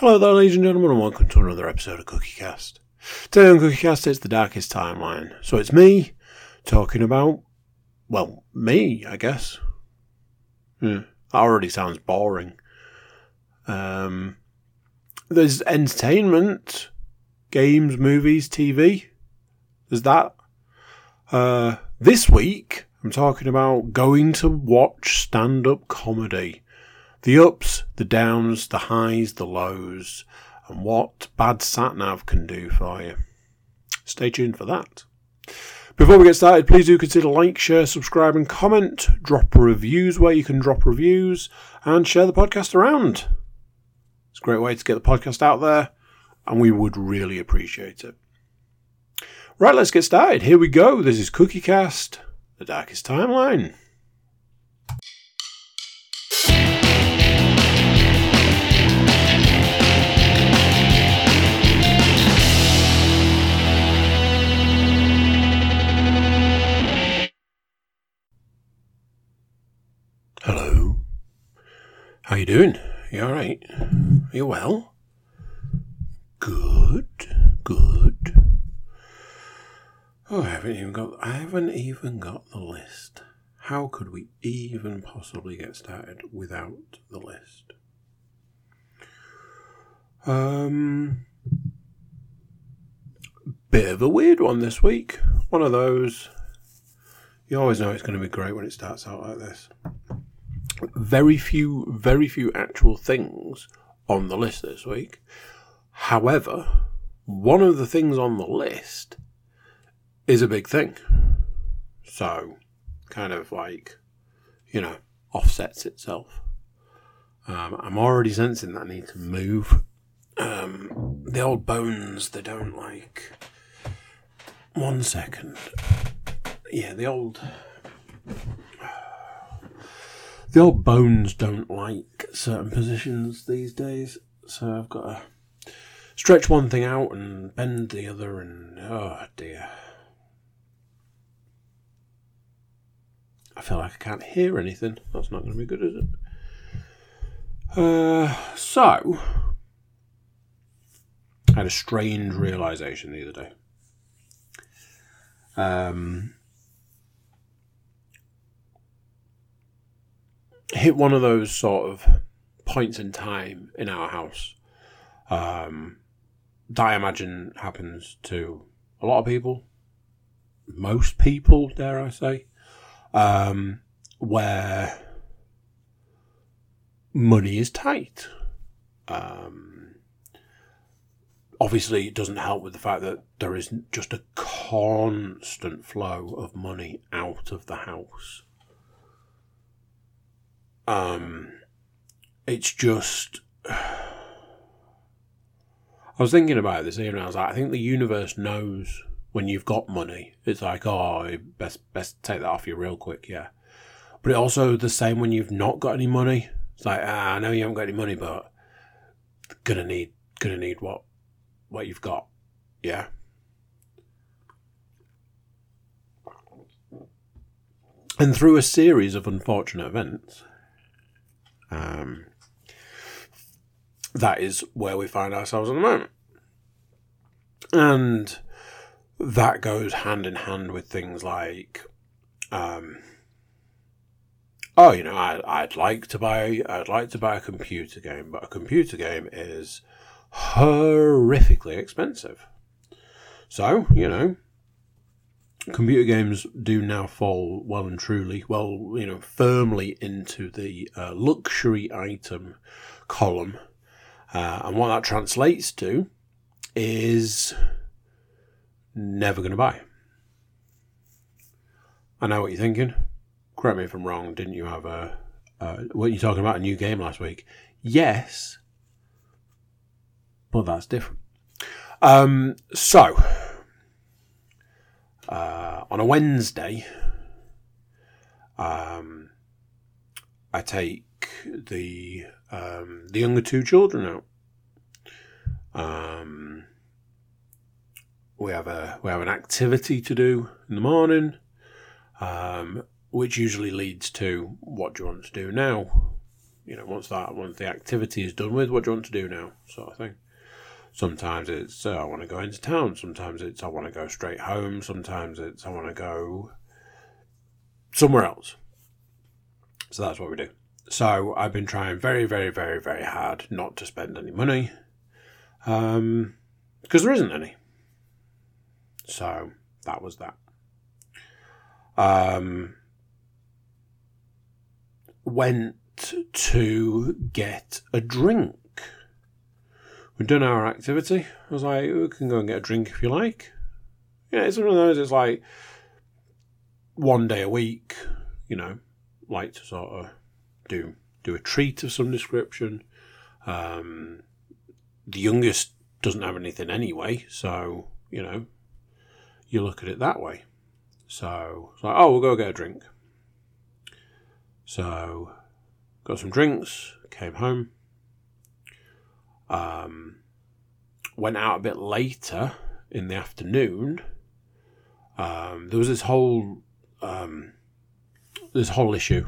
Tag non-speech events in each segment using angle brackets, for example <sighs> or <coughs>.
Hello there, ladies and gentlemen, and welcome to another episode of Cookie Cast. Today on Cookie Cast, it's the darkest timeline. So it's me talking about, well, me, I guess. Yeah, that already sounds boring. Um, there's entertainment, games, movies, TV. There's that. Uh, this week, I'm talking about going to watch stand up comedy. The ups, the downs, the highs, the lows, and what bad satnav can do for you. Stay tuned for that. Before we get started, please do consider like, share, subscribe, and comment. Drop reviews where you can drop reviews, and share the podcast around. It's a great way to get the podcast out there, and we would really appreciate it. Right, let's get started. Here we go. This is Cookie Cast, the darkest timeline. How you doing? You all right? Are you well? Good. Good. Oh, I haven't even got. I haven't even got the list. How could we even possibly get started without the list? Um, bit of a weird one this week. One of those. You always know it's going to be great when it starts out like this. Very few, very few actual things on the list this week. However, one of the things on the list is a big thing. So, kind of like, you know, offsets itself. Um, I'm already sensing that I need to move. Um, the old bones, they don't like. One second. Yeah, the old. The old bones don't like certain positions these days, so I've got to stretch one thing out and bend the other, and oh dear. I feel like I can't hear anything. That's not going to be good, is it? Uh, so, I had a strange realization the other day. Um, hit one of those sort of points in time in our house um, that I imagine happens to a lot of people, most people, dare I say um, where money is tight. Um, obviously, it doesn't help with the fact that there is just a constant flow of money out of the house. Um, it's just. I was thinking about this evening. I was like, I think the universe knows when you've got money. It's like, oh, best best take that off you real quick, yeah. But it also the same when you've not got any money. It's like, ah, I know you haven't got any money, but gonna need gonna need what what you've got, yeah. And through a series of unfortunate events, um, that is where we find ourselves at the moment. And that goes hand in hand with things like, um, oh, you know, I, I'd like to buy, I'd like to buy a computer game, but a computer game is horrifically expensive. So, you know, computer games do now fall well and truly, well, you know, firmly into the uh, luxury item column. Uh, and what that translates to is never going to buy. I know what you're thinking. Correct me if I'm wrong. Didn't you have a? Uh, what you talking about? A new game last week? Yes, but that's different. Um, so uh, on a Wednesday, um, I take the um, the younger two children out. Um, we have a we have an activity to do in the morning, um, which usually leads to what do you want to do now? you know, once that once the activity is done with, what do you want to do now, sort of thing. Sometimes it's uh, I want to go into town. Sometimes it's I want to go straight home. Sometimes it's I want to go somewhere else. So that's what we do. So I've been trying very, very, very, very hard not to spend any money, um, because there isn't any. So that was that. Um, went to get a drink. We've done our activity. I was like, we can go and get a drink if you like. Yeah, it's one of those, it's like one day a week, you know, like to sort of do do a treat of some description. Um, the youngest doesn't have anything anyway, so, you know, you look at it that way. So it's like, oh, we'll go get a drink. So got some drinks, came home, um, went out a bit later in the afternoon. Um, there was this whole um, this whole issue.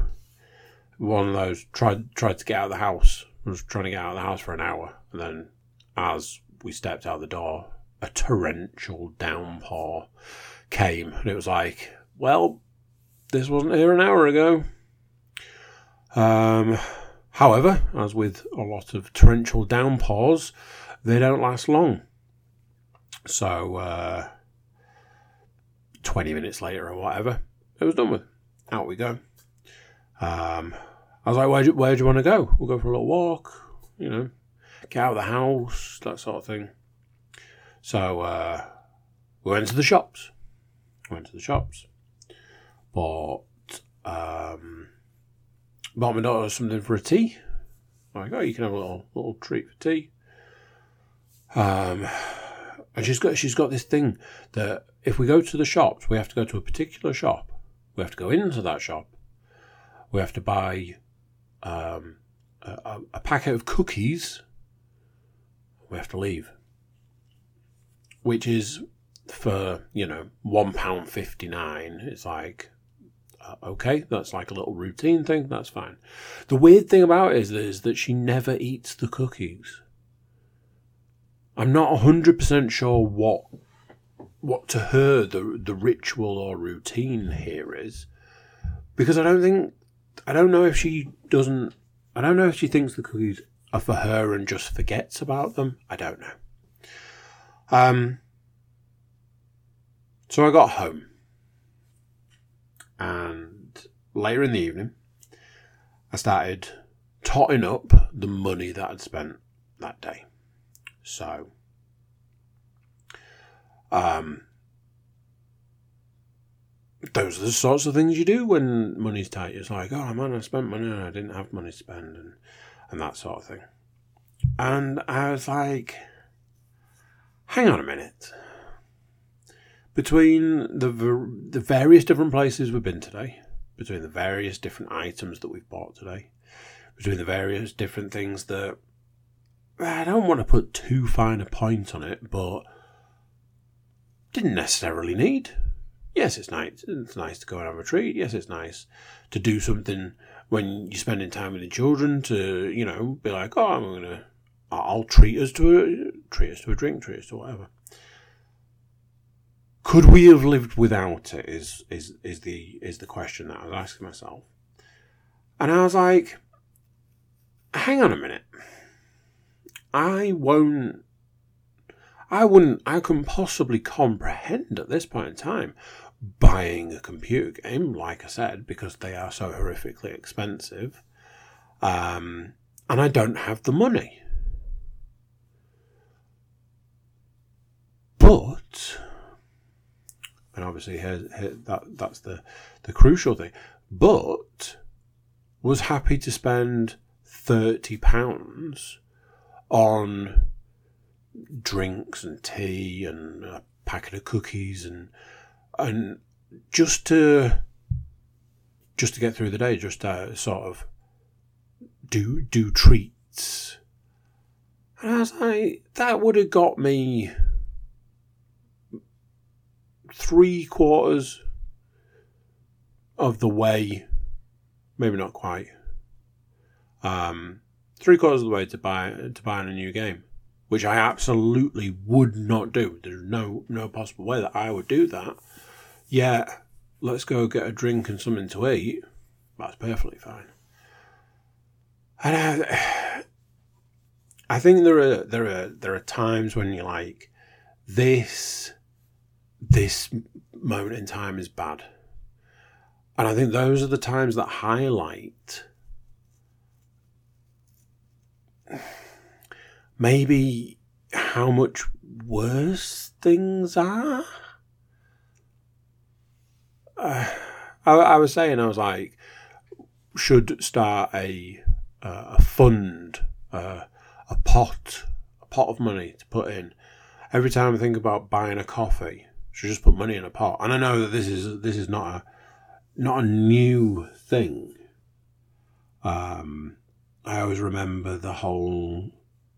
One of those tried tried to get out of the house. Was trying to get out of the house for an hour, and then as we stepped out the door, a torrential downpour came, and it was like, well, this wasn't here an hour ago. Um, however, as with a lot of torrential downpours, they don't last long. So, uh, 20 minutes later or whatever, it was done with. Out we go. Um, I was like, where do, where do you want to go? We'll go for a little walk, you know, get out of the house, that sort of thing. So, uh, we went to the shops. Went to the shops. Bought, um, bought my daughter something for a tea. Like, oh, you can have a little little treat for tea. Um, and she's got she's got this thing that if we go to the shops, we have to go to a particular shop. We have to go into that shop. We have to buy um, a, a packet of cookies. We have to leave, which is for you know one pound fifty nine. It's like okay, that's like a little routine thing. That's fine. The weird thing about it is, is that she never eats the cookies. I'm not hundred percent sure what what to her the the ritual or routine here is, because I don't think I don't know if she doesn't. I don't know if she thinks the cookies are for her and just forgets about them. I don't know. Um. So I got home and later in the evening, I started totting up the money that I'd spent that day. So, um, those are the sorts of things you do when money's tight. It's like, oh man, I spent money and I didn't have money to spend, and and that sort of thing. And I was like, hang on a minute between the the various different places we've been today, between the various different items that we've bought today, between the various different things that I don't want to put too fine a point on it, but didn't necessarily need. Yes, it's nice. It's nice to go and have a treat. Yes, it's nice to do something when you're spending time with the children. To you know, be like, oh, I'm gonna, I'll treat us to a treat us to a drink, treat us to whatever could we have lived without it? Is is is the is the question that I was asking myself, and I was like, hang on a minute, I won't. I wouldn't. I couldn't possibly comprehend at this point in time buying a computer game, like I said, because they are so horrifically expensive, um, and I don't have the money. But and obviously that that's the the crucial thing. But was happy to spend thirty pounds on drinks and tea and a packet of cookies and and just to just to get through the day, just to sort of do do treats. And I was like, that would have got me three quarters of the way, maybe not quite, um, three quarters of the way to buy to buying a new game, which I absolutely would not do. There's no no possible way that I would do that. Yeah, let's go get a drink and something to eat. That's perfectly fine. And I, <sighs> I think there are there are there are times when you're like, this this moment in time is bad, and I think those are the times that highlight maybe how much worse things are. Uh, I, I, was saying, I was like, should start a uh, a fund, uh, a pot, a pot of money to put in. Every time I think about buying a coffee, should just put money in a pot. And I know that this is this is not a not a new thing. Um, I always remember the whole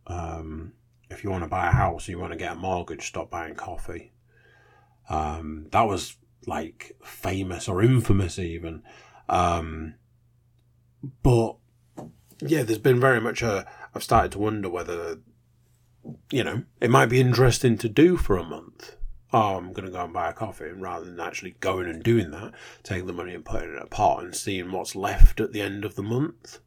um, if you want to buy a house, you want to get a mortgage, stop buying coffee. Um, that was like famous or infamous even. Um, but yeah, there's been very much a. I've started to wonder whether, you know, it might be interesting to do for a month. Oh, I'm going to go and buy a coffee, rather than actually going and doing that, taking the money and putting it in a pot and seeing what's left at the end of the month.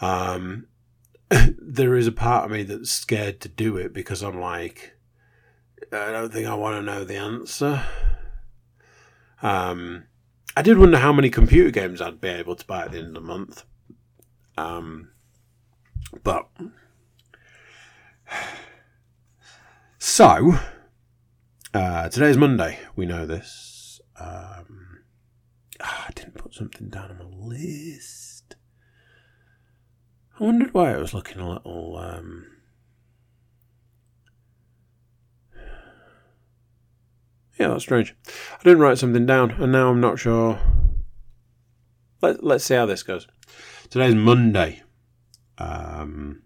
Um, <laughs> there is a part of me that's scared to do it because I'm like, I don't think I want to know the answer. Um, I did wonder how many computer games I'd be able to buy at the end of the month. Um, but <sighs> so uh, is Monday. We know this. Um, oh, I didn't put something down on my list. I wondered why it was looking a little. Um, yeah, that's strange. I didn't write something down, and now I'm not sure. Let, let's see how this goes. Today's Monday. Um,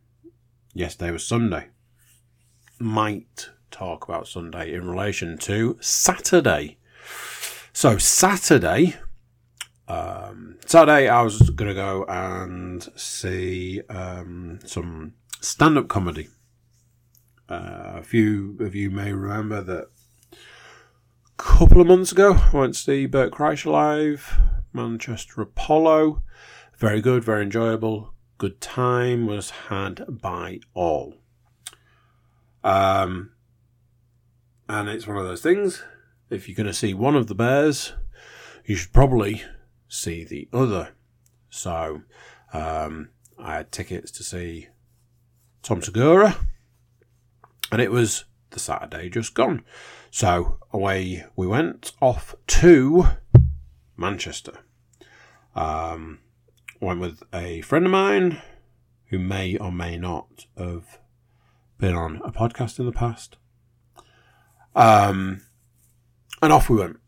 yesterday was Sunday. Might talk about Sunday in relation to Saturday. So Saturday, um, Saturday I was going to go and see um, some stand-up comedy. Uh, a few of you may remember that a couple of months ago I went to see Bert Kreischer live, Manchester Apollo. Very good, very enjoyable. Good time was had by all. Um, and it's one of those things. If you're going to see one of the bears, you should probably see the other. So, um, I had tickets to see Tom Segura, and it was the Saturday just gone. So away we went off to Manchester. Um, went with a friend of mine who may or may not have been on a podcast in the past. Um, and off we went.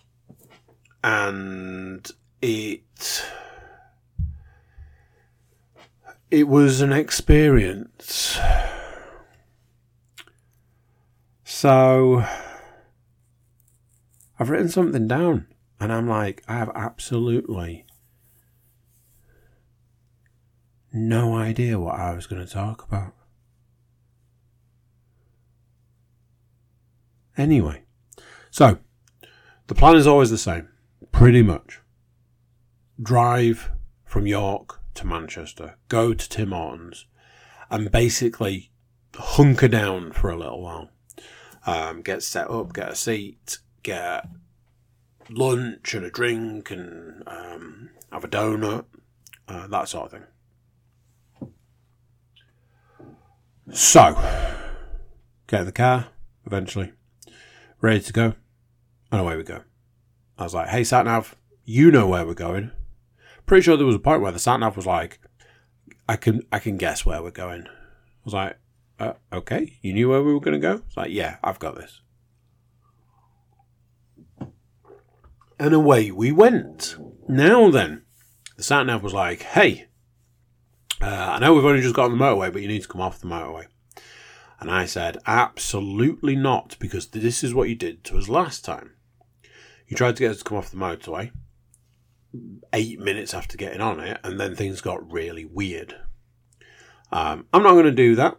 And it it was an experience. So I've written something down and I'm like, I have absolutely no idea what I was going to talk about. Anyway, so the plan is always the same, pretty much. Drive from York to Manchester, go to Tim Hortons, and basically hunker down for a little while. Um, get set up, get a seat, get lunch and a drink, and um, have a donut, uh, that sort of thing. So, get in the car eventually, ready to go, and away we go. I was like, hey, Satnav, you know where we're going. Pretty sure there was a point where the Satnav was like, I can I can guess where we're going. I was like, uh, okay, you knew where we were going to go? It's like, yeah, I've got this. And away we went. Now then, the Satnav was like, hey, uh, I know we've only just got on the motorway, but you need to come off the motorway. And I said, absolutely not, because this is what you did to us last time. You tried to get us to come off the motorway eight minutes after getting on it, and then things got really weird. Um, I'm not going to do that.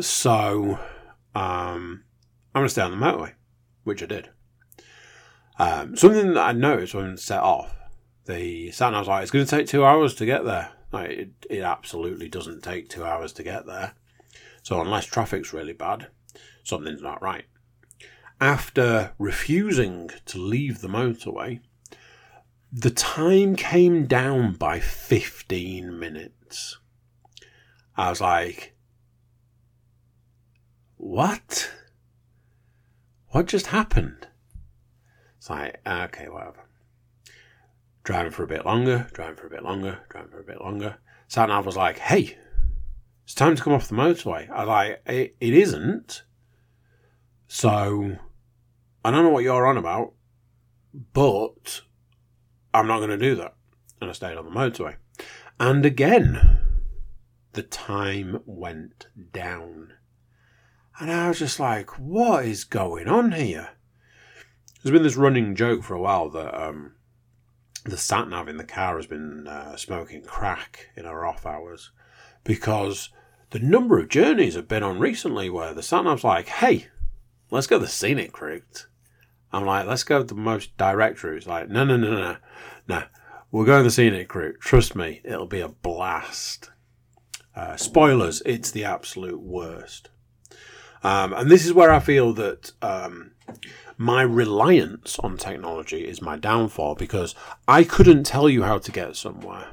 So um, I'm going to stay on the motorway, which I did. Um, something that I noticed when set off, the sat and I was like, it's going to take two hours to get there. Like, it, it absolutely doesn't take two hours to get there. So unless traffic's really bad, something's not right. After refusing to leave the motorway, the time came down by 15 minutes. I was like, what? What just happened? It's like, okay, whatever. Driving for a bit longer, driving for a bit longer, driving for a bit longer. Sat nav was like, hey, it's time to come off the motorway. I like, it, it isn't. So, I don't know what you're on about, but I'm not going to do that. And I stayed on the motorway. And again, the time went down. And I was just like, what is going on here? There's been this running joke for a while that um, the sat nav in the car has been uh, smoking crack in our off hours because the number of journeys I've been on recently where the sat nav's like, hey, let's go the scenic route. I'm like, let's go the most direct route. It's like, no, no, no, no, no. We're going the scenic route. Trust me, it'll be a blast. Uh, spoilers, it's the absolute worst. Um, and this is where I feel that um, my reliance on technology is my downfall because I couldn't tell you how to get somewhere.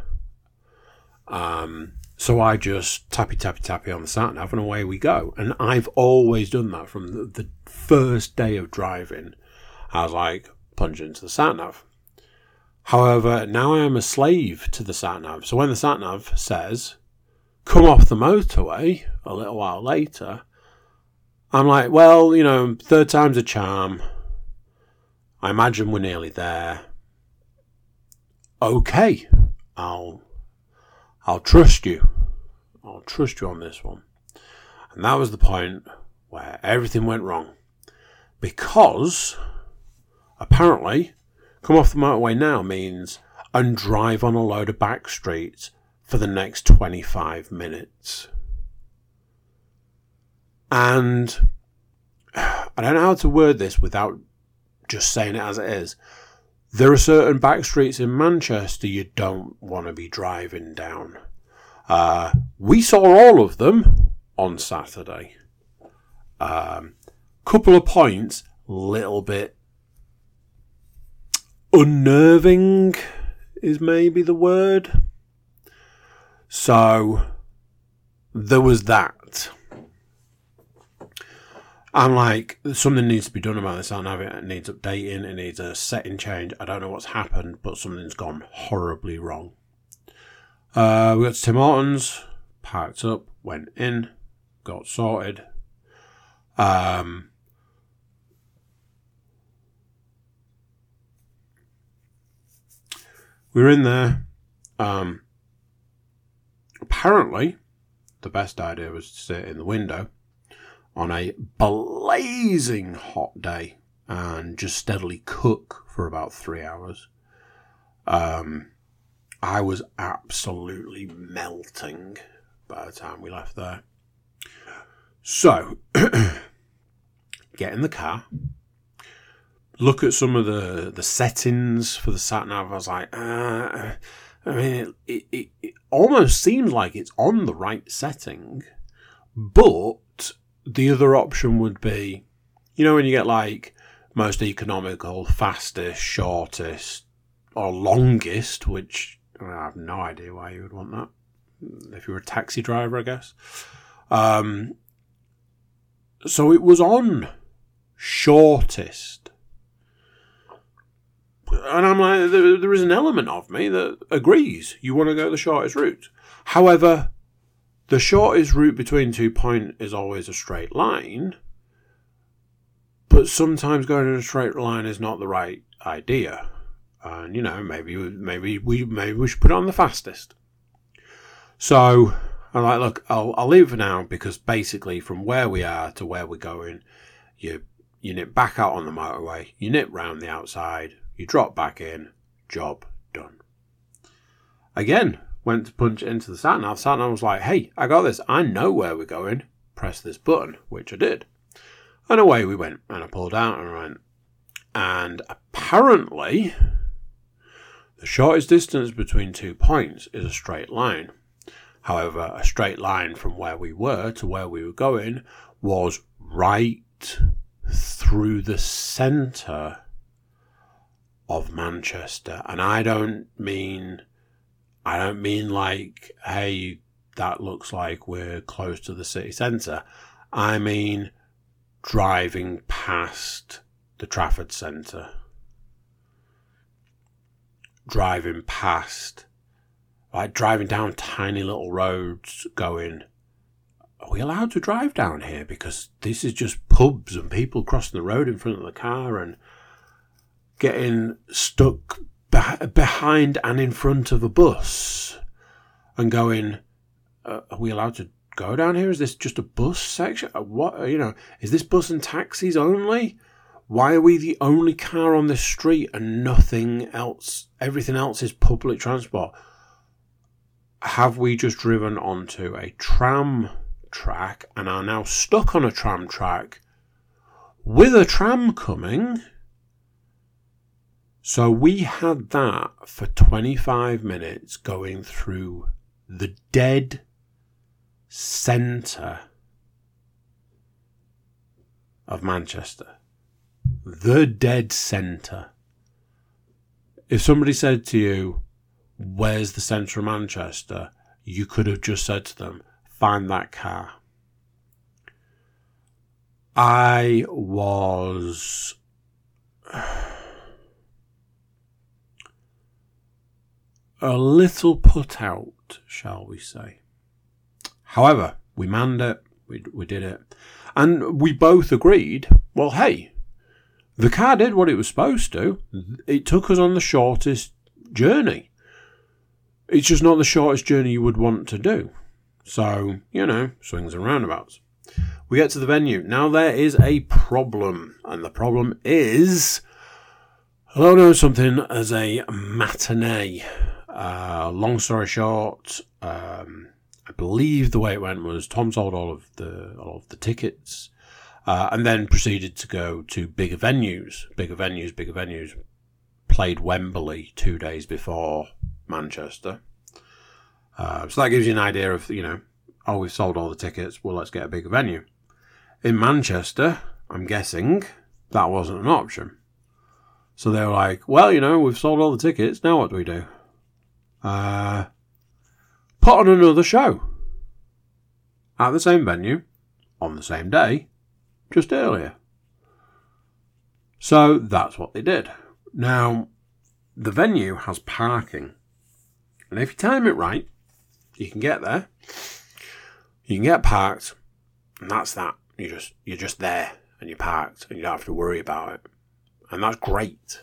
Um, so I just tappy tappy tappy on the sat nav and away we go. And I've always done that from the, the first day of driving. I was like, punch into the sat nav. However, now I am a slave to the sat nav. So when the sat nav says, come off the motorway a little while later, I'm like, well, you know, third time's a charm. I imagine we're nearly there. Okay, I'll I'll trust you. I'll trust you on this one. And that was the point where everything went wrong. Because apparently, come off the motorway now means and drive on a load of back streets for the next 25 minutes. And <sighs> I don't know how to word this without just saying it as it is. There are certain back streets in Manchester you don't want to be driving down. Uh, we saw all of them on Saturday. Um, couple of points, little bit unnerving is maybe the word. So there was that. I'm like, something needs to be done about this. I know it needs updating. It needs a setting change. I don't know what's happened, but something's gone horribly wrong. Uh, we got to Tim Hortons, packed up, went in, got sorted. Um, we were in there. Um, apparently, the best idea was to sit in the window on a blazing hot day and just steadily cook for about three hours. Um, I was absolutely melting by the time we left there. So, <clears throat> get in the car, look at some of the, the settings for the sat nav. I was like, uh, I mean, it, it, it almost seems like it's on the right setting, but the other option would be, you know, when you get like most economical, fastest, shortest, or longest, which I have no idea why you would want that. If you were a taxi driver, I guess. Um, so it was on shortest. And I'm like, there, there is an element of me that agrees you want to go the shortest route. However, the shortest route between two points is always a straight line, but sometimes going in a straight line is not the right idea. And you know, maybe maybe we maybe we should put it on the fastest. So I'm like, look, I'll I'll leave for now because basically from where we are to where we're going, you you nip back out on the motorway, you nip round the outside, you drop back in, job done. Again, went to punch it into the sat nav. Sat nav was like, hey, I got this. I know where we're going. Press this button, which I did. And away we went. And I pulled out and went. And apparently, the shortest distance between two points is a straight line. However, a straight line from where we were to where we were going was right through the centre of Manchester. And I don't mean, I don't mean like, hey, that looks like we're close to the city centre. I mean driving past the Trafford Centre. Driving past, like driving down tiny little roads going, are we allowed to drive down here? Because this is just pubs and people crossing the road in front of the car and getting stuck be- behind and in front of a bus and going, uh, are we allowed to go down here? Is this just a bus section? Uh, what, you know, is this bus and taxis only? Why are we the only car on this street and nothing else? Everything else is public transport. Have we just driven onto a tram track and are now stuck on a tram track with a tram coming? So we had that for 25 minutes going through the dead centre of Manchester. The dead centre. If somebody said to you, Where's the centre of Manchester? you could have just said to them, Find that car. I was a little put out, shall we say. However, we manned it, we, we did it, and we both agreed well, hey, the car did what it was supposed to. Mm-hmm. It took us on the shortest journey. It's just not the shortest journey you would want to do. So, you know, swings and roundabouts. We get to the venue. Now there is a problem, and the problem is I don't know something as a matinee. Uh, long story short, um, I believe the way it went was Tom sold all of the all of the tickets, uh, and then proceeded to go to bigger venues, bigger venues, bigger venues. Played Wembley two days before Manchester, uh, so that gives you an idea of you know, oh, we've sold all the tickets. Well, let's get a bigger venue. In Manchester, I'm guessing that wasn't an option. So they were like, well, you know, we've sold all the tickets. Now what do we do? Uh, put on another show at the same venue on the same day, just earlier. So that's what they did. Now, the venue has parking. And if you time it right, you can get there. You can get parked, and that's that. You just you're just there and you're parked and you don't have to worry about it and that's great.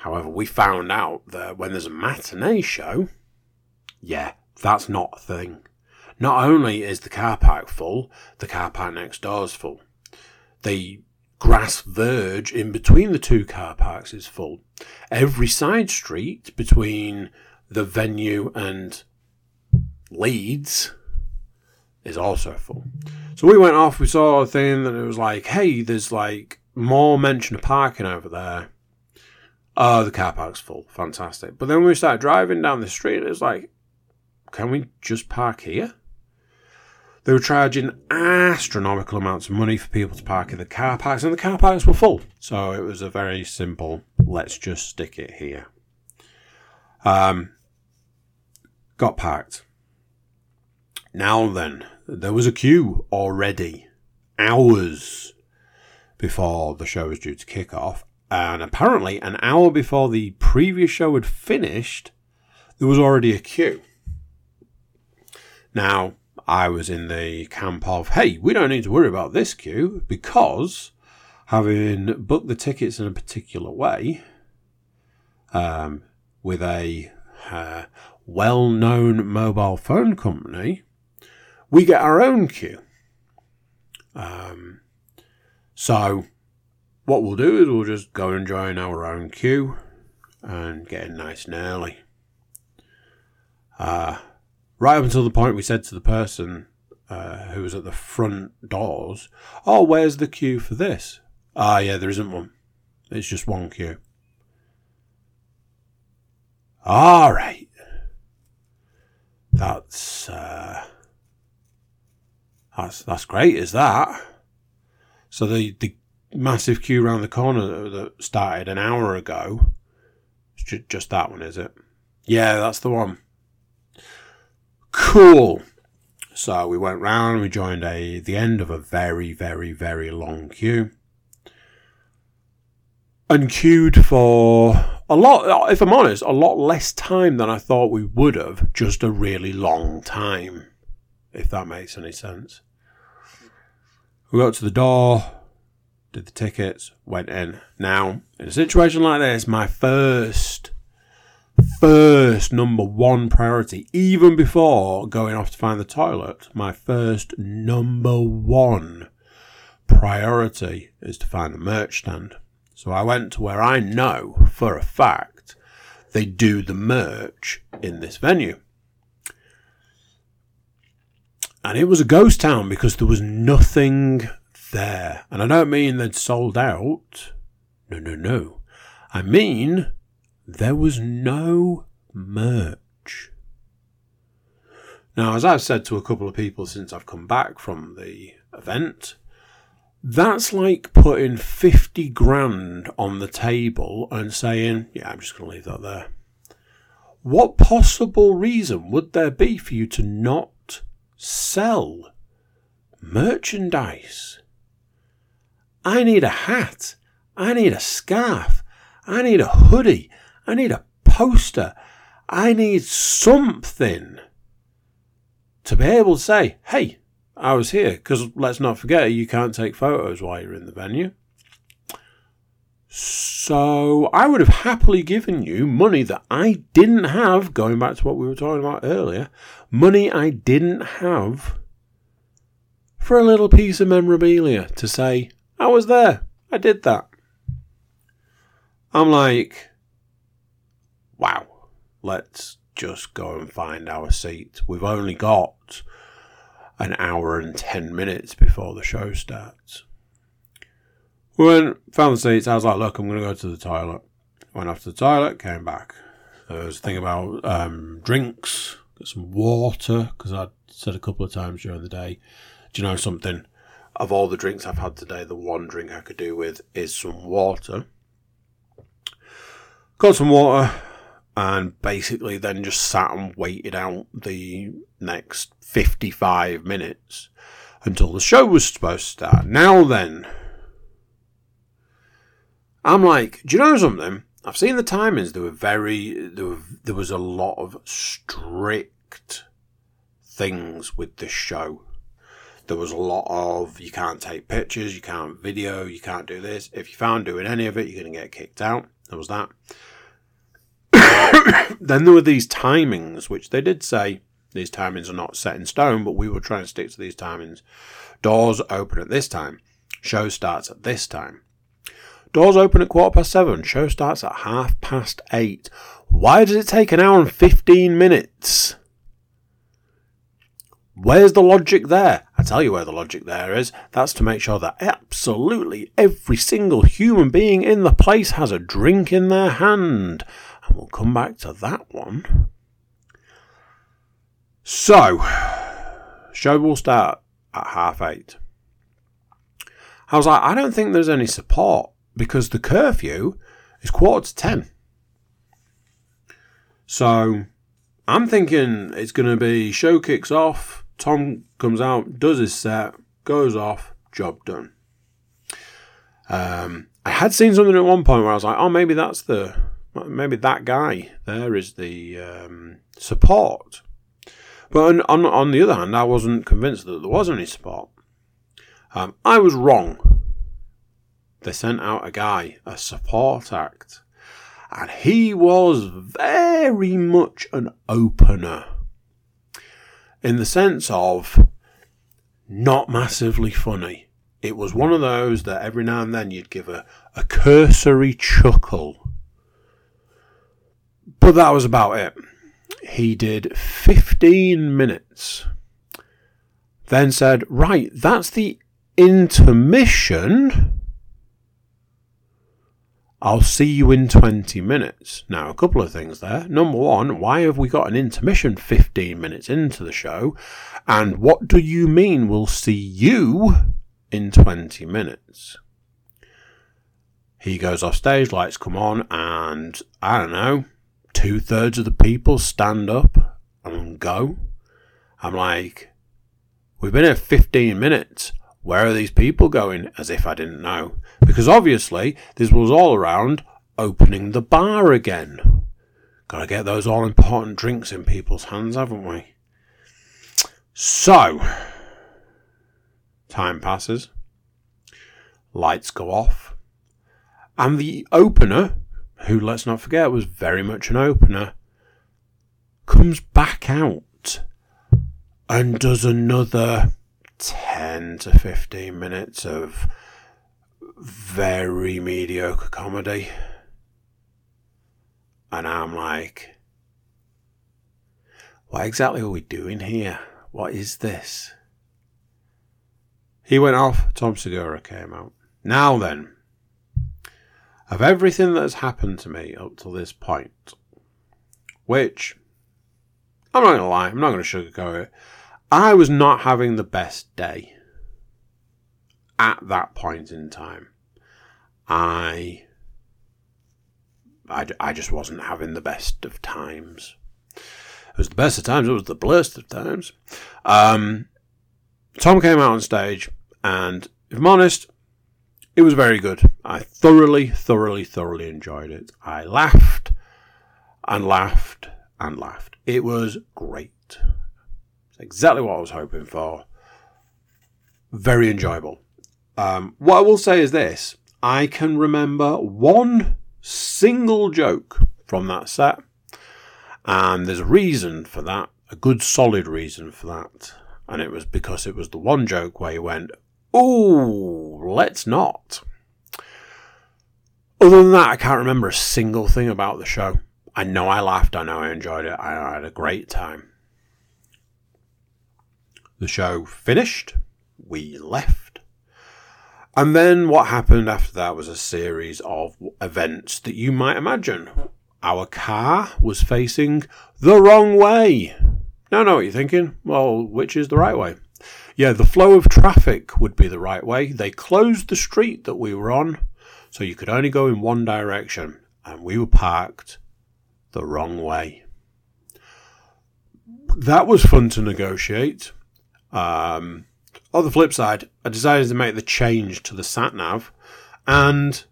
However, we found out that when there's a matinee show, yeah, that's not a thing. Not only is the car park full, the car park next door is full. The grass verge in between the two car parks is full. Every side street between the venue and Leeds is also full. So we went off, we saw a thing that it was like, hey, there's like more mention of parking over there. Oh, the car park's full. Fantastic. But then when we started driving down the street, it was like, can we just park here? They were charging astronomical amounts of money for people to park in the car parks, and the car parks were full. So it was a very simple, let's just stick it here. Um, got parked. Now then, there was a queue already. Hours before the show was due to kick off. And apparently, an hour before the previous show had finished, there was already a queue. Now, I was in the camp of, hey, we don't need to worry about this queue because having booked the tickets in a particular way, um, with a uh, well known mobile phone company, we get our own queue. Um, so, what we'll do is we'll just go and join our own queue and get in nice and early. Uh, right up until the point we said to the person uh, who was at the front doors, "Oh, where's the queue for this?" Ah, yeah, there isn't one. It's just one queue. All right. That's uh, that's that's great. Is that? So the the massive queue around the corner that started an hour ago. It's just that one, is it? Yeah, that's the one. Cool. So we went round. And we joined a the end of a very, very, very long queue, and queued for a lot. If I'm honest, a lot less time than I thought we would have. Just a really long time, if that makes any sense. We got to the door, did the tickets, went in. Now, in a situation like this, my first, first number one priority, even before going off to find the toilet, my first number one priority is to find the merch stand. So I went to where I know for a fact they do the merch in this venue. And it was a ghost town because there was nothing there. And I don't mean they'd sold out. No, no, no. I mean there was no merch. Now, as I've said to a couple of people since I've come back from the event, that's like putting 50 grand on the table and saying, yeah, I'm just going to leave that there. What possible reason would there be for you to not sell merchandise. I need a hat. I need a scarf. I need a hoodie. I need a poster. I need something to be able to say, hey, I was here. Because let's not forget, you can't take photos while you're in the venue. So I would have happily given you money that I didn't have, going back to what we were talking about earlier, money I didn't have for a little piece of memorabilia to say, I was there, I did that. I'm like, wow, let's just go and find our seat. We've only got an hour and 10 minutes before the show starts. We went, found the seats. I was like, look, I'm going to go to the toilet. Went off to the toilet, came back. There was a thing about um, drinks, got some water, because I'd said a couple of times during the day, do you know something? Of all the drinks I've had today, the one drink I could do with is some water. Got some water, and basically then just sat and waited out the next 55 minutes until the show was supposed to start. Now then, I'm like, do you know something? I've seen the timings. There were very there were there was a lot of strict things with this show. There was a lot of you can't take pictures, you can't video, you can't do this. If you found doing any of it, you're going to get kicked out. There was that. <coughs> then there were these timings, which they did say these timings are not set in stone, but we were trying to stick to these timings. Doors open at this time. Show starts at this time. Doors open at quarter past seven. Show starts at half past eight. Why does it take an hour and 15 minutes? Where's the logic there? I tell you where the logic there is. That's to make sure that absolutely every single human being in the place has a drink in their hand. And we'll come back to that one. So, show will start at half eight. I was like, I don't think there's any support because the curfew is quarter to ten. So I'm thinking it's going to be show kicks off, Tom comes out, does his set, goes off, job done. Um, I had seen something at one point where I was like, oh, maybe that's the, maybe that guy there is the um, support. But on, on, on, the other hand, I wasn't convinced that there was any support. Um, I was wrong they sent out a guy, a support act, and he was very much an opener in the sense of not massively funny. It was one of those that every now and then you'd give a, a cursory chuckle. But that was about it. he did 15 minutes. Then said, Right, that's the intermission. I'll see you in 20 minutes. Now, a couple of things there. Number one, why have we got an intermission 15 minutes into the show? And what do you mean we'll see you in 20 minutes? He goes off stage, lights come on, and I don't know, two thirds of the people stand up and go. I'm like, we've been here 15 minutes. Where are these people going? As if I didn't know. Because obviously, this was all around opening the bar again. Gotta get those all important drinks in people's hands, haven't we? So, time passes, lights go off, and the opener, who let's not forget was very much an opener, comes back out and does another 10 to 15 minutes of very mediocre comedy. And I'm like, what exactly are we doing here? What is this? He went off, Tom Segura came out. Now then, of everything that has happened to me up to this point, which I'm not going to lie, I'm not going to sugarcoat it. I was not having the best day at that point in time. I, I, I just wasn't having the best of times. It was the best of times, it was the blurst of times. Um, Tom came out on stage, and if I'm honest, it was very good. I thoroughly, thoroughly, thoroughly enjoyed it. I laughed and laughed and laughed. It was great. It's exactly what I was hoping for. Very enjoyable. Um, what I will say is this I can remember one single joke from that set, and there's a reason for that, a good solid reason for that. And it was because it was the one joke where he went, Ooh, let's not. Other than that, I can't remember a single thing about the show. I know I laughed, I know I enjoyed it, I had a great time. The show finished, we left. And then what happened after that was a series of events that you might imagine. Our car was facing the wrong way. Now, know what you're thinking. Well, which is the right way? Yeah, the flow of traffic would be the right way. They closed the street that we were on, so you could only go in one direction, and we were parked the wrong way. That was fun to negotiate. Um, on the flip side, I decided to make the change to the sat nav, and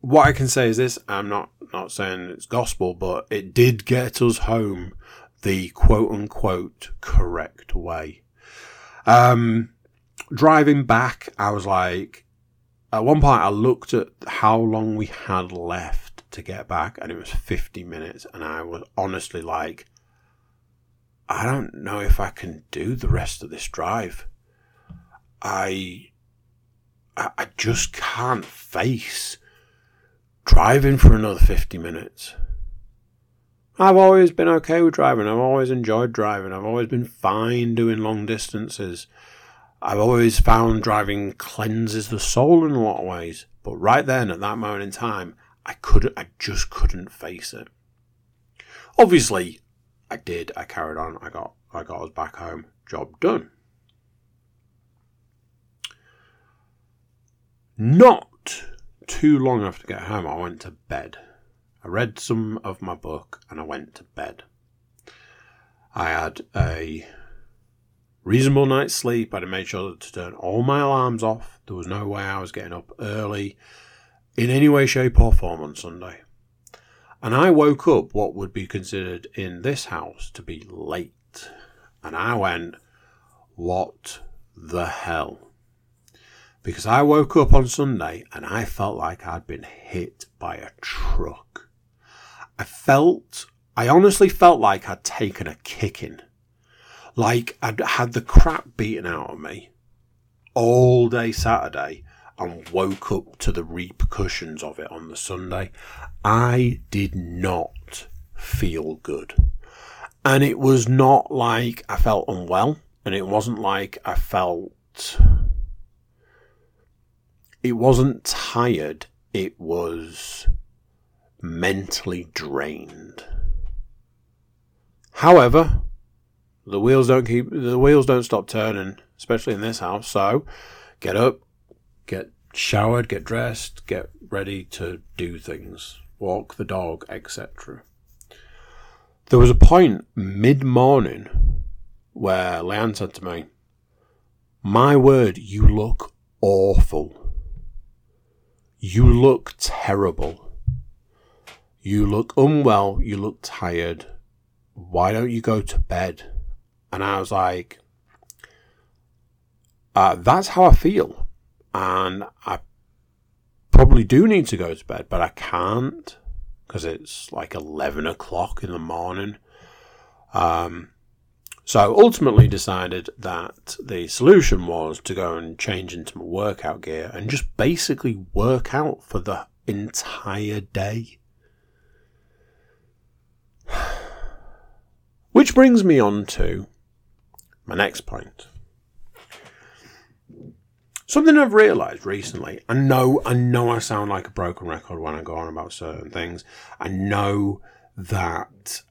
what I can say is this: I'm not not saying it's gospel, but it did get us home the quote unquote correct way. Um, driving back, I was like, at one point, I looked at how long we had left to get back, and it was 50 minutes, and I was honestly like, I don't know if I can do the rest of this drive. I, I just can't face driving for another 50 minutes. I've always been okay with driving. I've always enjoyed driving. I've always been fine doing long distances. I've always found driving cleanses the soul in a lot of ways. But right then, at that moment in time, I couldn't, I just couldn't face it. Obviously, I did. I carried on. I got, I got us back home. Job done. Not too long after get home, I went to bed. I read some of my book and I went to bed. I had a reasonable night's sleep. I made sure to turn all my alarms off. There was no way I was getting up early in any way, shape, or form on Sunday. And I woke up what would be considered in this house to be late. And I went, What the hell? Because I woke up on Sunday and I felt like I'd been hit by a truck. I felt, I honestly felt like I'd taken a kicking. Like I'd had the crap beaten out of me all day Saturday and woke up to the repercussions of it on the Sunday. I did not feel good. And it was not like I felt unwell, and it wasn't like I felt. It wasn't tired, it was mentally drained. However, the wheels don't keep the wheels don't stop turning, especially in this house. So, get up, get showered, get dressed, get ready to do things, walk the dog, etc. There was a point mid morning where Leanne said to me, My word, you look awful. You look terrible. You look unwell. You look tired. Why don't you go to bed? And I was like, uh, That's how I feel. And I probably do need to go to bed, but I can't because it's like 11 o'clock in the morning. Um, so ultimately decided that the solution was to go and change into my workout gear and just basically work out for the entire day. <sighs> Which brings me on to my next point. Something I've realised recently, I know, I know I sound like a broken record when I go on about certain things. I know that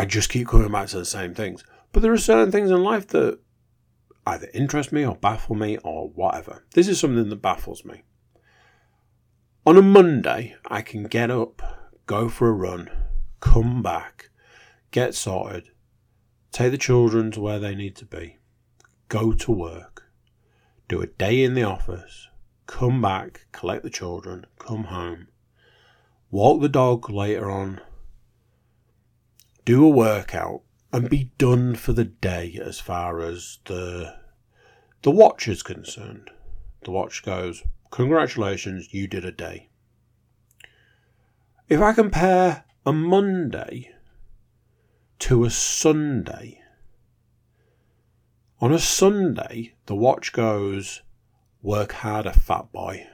I just keep coming back to the same things. But there are certain things in life that either interest me or baffle me or whatever. This is something that baffles me. On a Monday, I can get up, go for a run, come back, get sorted, take the children to where they need to be, go to work, do a day in the office, come back, collect the children, come home, walk the dog later on, do a workout, and be done for the day as far as the the watch is concerned. The watch goes, Congratulations, you did a day. If I compare a Monday to a Sunday, on a Sunday, the watch goes, Work harder, fat boy.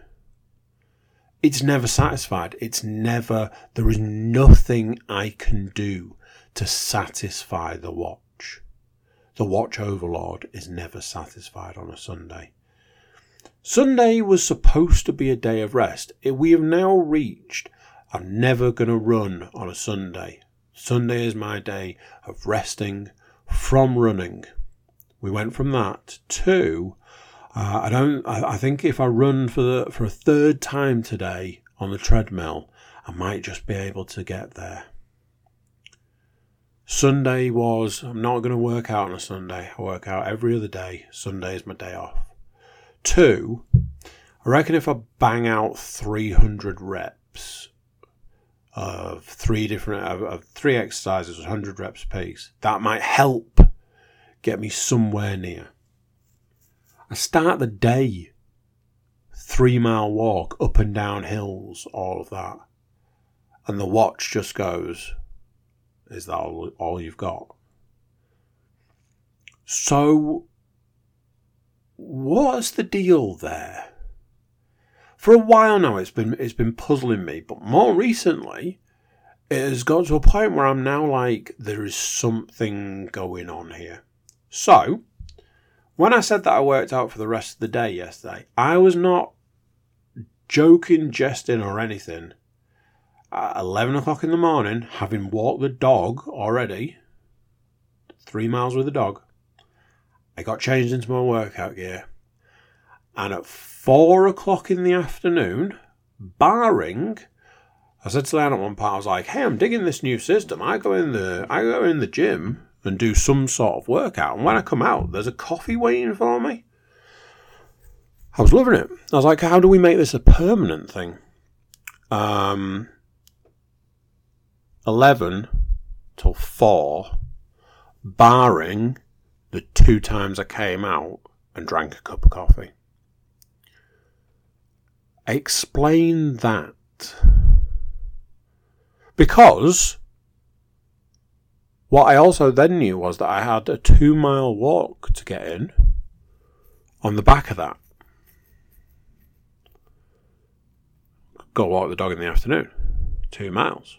It's never satisfied. It's never, there is nothing I can do to satisfy the watch. The watch overlord is never satisfied on a Sunday. Sunday was supposed to be a day of rest. We have now reached, I'm never going to run on a Sunday. Sunday is my day of resting from running. We went from that to uh, I don't. I, I think if I run for the for a third time today on the treadmill, I might just be able to get there. Sunday was I'm not going to work out on a Sunday. I work out every other day. Sunday is my day off. Two, I reckon if I bang out 300 reps of three different of, of three exercises, 100 reps pace, that might help get me somewhere near. I start the day three mile walk up and down hills, all of that. And the watch just goes, Is that all, all you've got? So, what's the deal there? For a while now, it's been it's been puzzling me, but more recently, it has got to a point where I'm now like, there is something going on here. So, when I said that I worked out for the rest of the day yesterday, I was not joking, jesting, or anything. At 11 o'clock in the morning, having walked the dog already, three miles with the dog, I got changed into my workout gear. And at four o'clock in the afternoon, barring, I said to Leanne at one part, I was like, "Hey, I'm digging this new system. I go in the I go in the gym and do some sort of workout. And when I come out, there's a coffee waiting for me. I was loving it. I was like, how do we make this a permanent thing? Um, 11 till 4, barring the two times I came out and drank a cup of coffee. Explain that. Because what I also then knew was that I had a two mile walk to get in on the back of that. Go walk the dog in the afternoon. Two miles.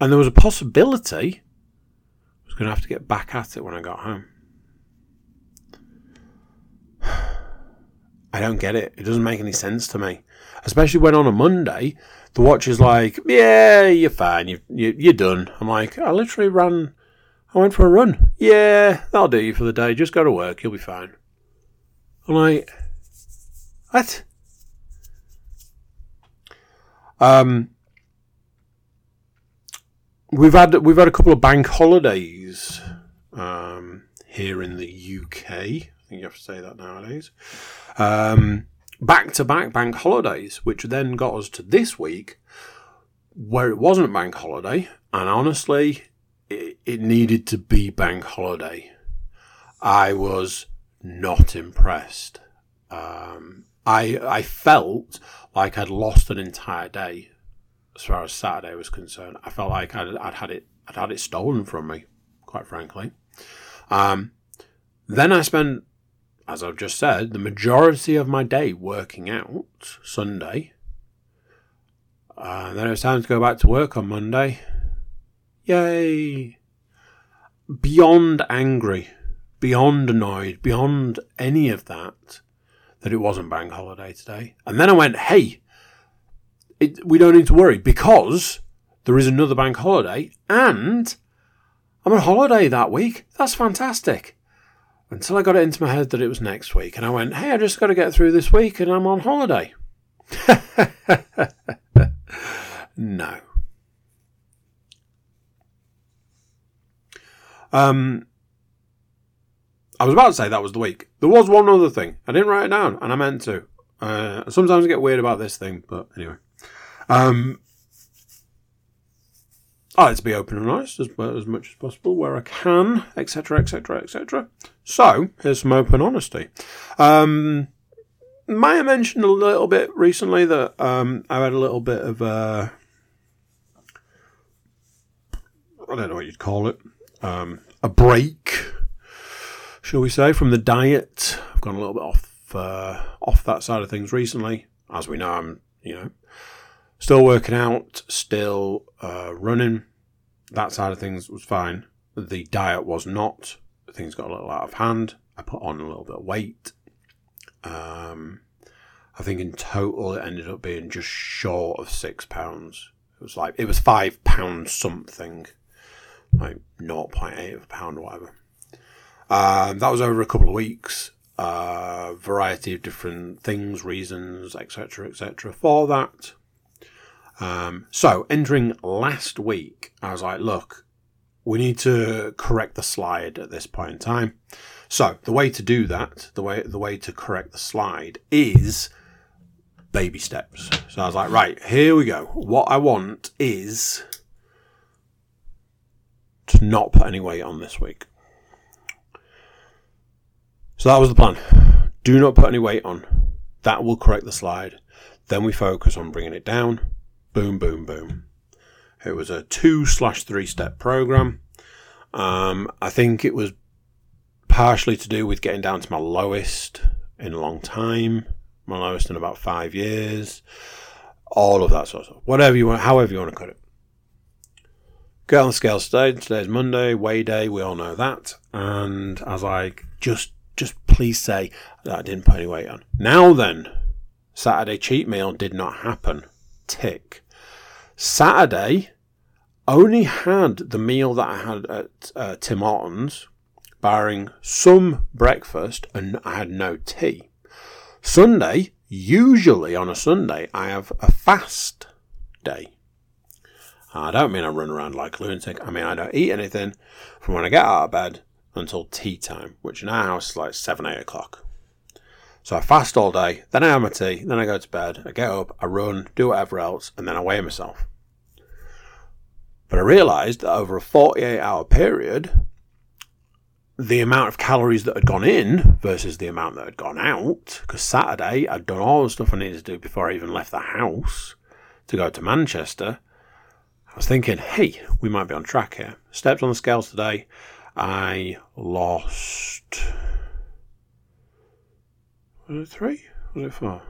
And there was a possibility I was going to have to get back at it when I got home. <sighs> I don't get it. It doesn't make any sense to me. Especially when on a Monday, the watch is like, yeah, you're fine. You, you, you're done. I'm like, I literally ran, I went for a run. Yeah, that'll do you for the day. Just go to work. You'll be fine. I'm like, what? Um, we've had we've had a couple of bank holidays um, here in the UK. I think you have to say that nowadays. Back to back bank holidays, which then got us to this week, where it wasn't bank holiday, and honestly, it, it needed to be bank holiday. I was not impressed. Um, I I felt like I'd lost an entire day as far as Saturday was concerned. I felt like I'd, I'd had it I'd had it stolen from me, quite frankly. Um, then I spent, as I've just said, the majority of my day working out Sunday. Uh, then it was time to go back to work on Monday. Yay! Beyond angry, beyond annoyed, beyond any of that that it wasn't bank holiday today. And then I went, hey, it, we don't need to worry because there is another bank holiday and I'm on holiday that week. That's fantastic. Until I got it into my head that it was next week. And I went, hey, I just got to get through this week and I'm on holiday. <laughs> no. Um, I was about to say that was the week. There was one other thing. I didn't write it down, and I meant to. Uh, sometimes I get weird about this thing, but anyway. Um, I like to be open and honest as, as much as possible where I can, etc., etc., etc. So here's some open honesty. Um, may have mentioned a little bit recently that um, I had a little bit of a I don't know what you'd call it, um, a break shall we say, from the diet. I've gone a little bit off uh, off that side of things recently. As we know, I'm you know still working out, still uh, running. That side of things was fine. The diet was not. Things got a little out of hand. I put on a little bit of weight. Um, I think in total it ended up being just short of six pounds. It was like it was five pounds something, like 0.8 of a pound or whatever. Um, that was over a couple of weeks. Uh, variety of different things, reasons, etc., etc. for that. Um, so entering last week, I was like, look, we need to correct the slide at this point in time. So the way to do that, the way the way to correct the slide is baby steps. So I was like, right, here we go. What I want is to not put any weight on this week. So that was the plan. Do not put any weight on. That will correct the slide. Then we focus on bringing it down. Boom, boom, boom. It was a two slash three step program. Um, I think it was partially to do with getting down to my lowest in a long time, my lowest in about five years, all of that sort of stuff. Whatever you want, however you want to cut it. Get on the scale today. Today's Monday, weigh day. We all know that. And as I was like, just just please say that I didn't put any weight on. Now then, Saturday cheat meal did not happen. Tick. Saturday only had the meal that I had at uh, Tim Hortons, barring some breakfast, and I had no tea. Sunday, usually on a Sunday, I have a fast day. I don't mean I run around like a lunatic. I mean I don't eat anything from when I get out of bed until tea time, which in our house is like 7, 8 o'clock. So I fast all day, then I have my tea, then I go to bed, I get up, I run, do whatever else, and then I weigh myself. But I realised that over a 48 hour period, the amount of calories that had gone in versus the amount that had gone out, because Saturday I'd done all the stuff I needed to do before I even left the house to go to Manchester. I was thinking, hey, we might be on track here. Stepped on the scales today, I lost. Was it three? Was it four?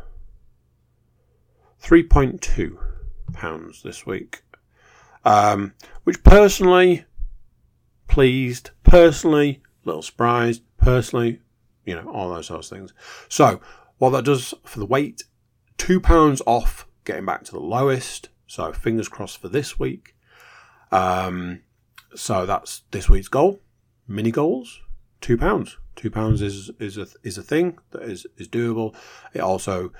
3.2 pounds this week. um, which personally pleased, personally a little surprised, personally, you know, all those sorts of things. So what that does for the weight, two pounds off, getting back to the lowest. So fingers crossed for this week. Um, so that's this week's goal. Mini goals, two pounds. Two pounds is is a is a thing that is is doable. It also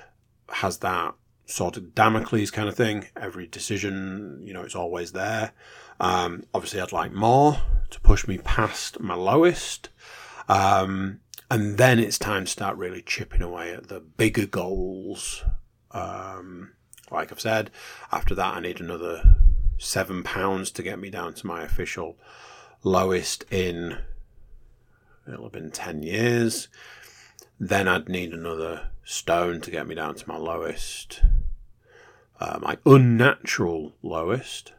has that sort of Damocles kind of thing. Every decision, you know, it's always there. Um, obviously, I'd like more to push me past my lowest. Um, and then it's time to start really chipping away at the bigger goals. Um, like I've said, after that, I need another seven pounds to get me down to my official lowest in it'll have been 10 years. Then I'd need another stone to get me down to my lowest, uh, my unnatural lowest.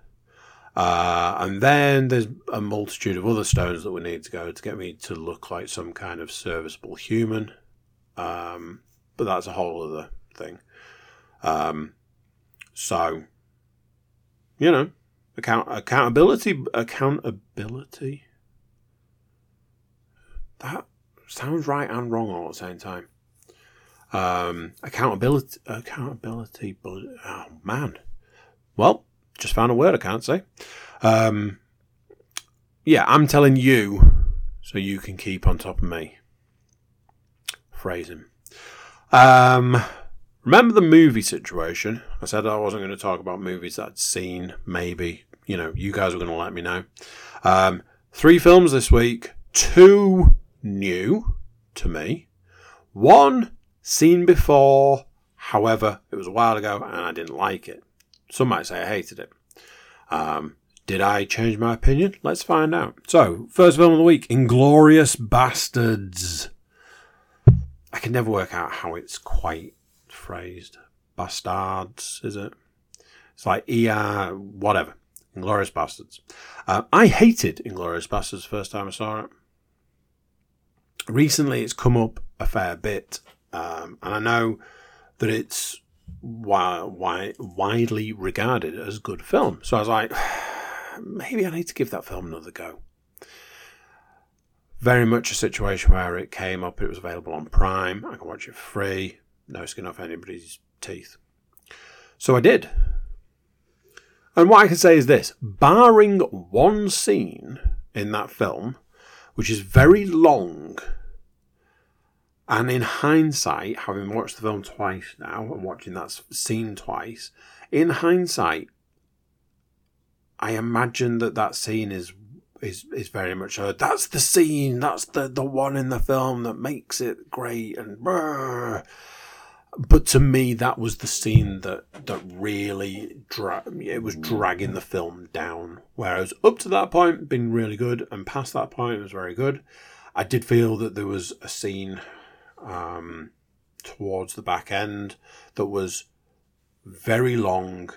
Uh, and then there's a multitude of other stones that we need to go to get me to look like some kind of serviceable human. Um, but that's a whole other thing. Um, so, you know, account accountability, accountability. That sounds right and wrong all at the same time. Um, accountability, accountability, but oh man, well, just found a word I can't say. Um, yeah, I'm telling you so you can keep on top of me. Phrasing. Um, remember the movie situation? I said I wasn't going to talk about movies that I'd seen, maybe. You know, you guys were going to let me know. Um, three films this week, two new to me, one seen before, however, it was a while ago and I didn't like it. Some might say I hated it. Um, did I change my opinion? Let's find out. So, first film of the week Inglorious Bastards. I can never work out how it's quite phrased. Bastards, is it? It's like ER, whatever. Inglorious Bastards. Uh, I hated Inglorious Bastards the first time I saw it. Recently, it's come up a fair bit, um, and I know that it's wi- wi- widely regarded as a good film. So I was like, <sighs> maybe I need to give that film another go. Very much a situation where it came up, it was available on Prime, I can watch it free, no skin off anybody's teeth. So I did. And what I can say is this barring one scene in that film, which is very long, and in hindsight, having watched the film twice now and watching that scene twice, in hindsight, I imagine that that scene is is is very much a, that's the scene, that's the the one in the film that makes it great and. Brr but to me that was the scene that that really dra- it was dragging the film down. Whereas up to that point been really good and past that point it was very good. I did feel that there was a scene um, towards the back end that was very long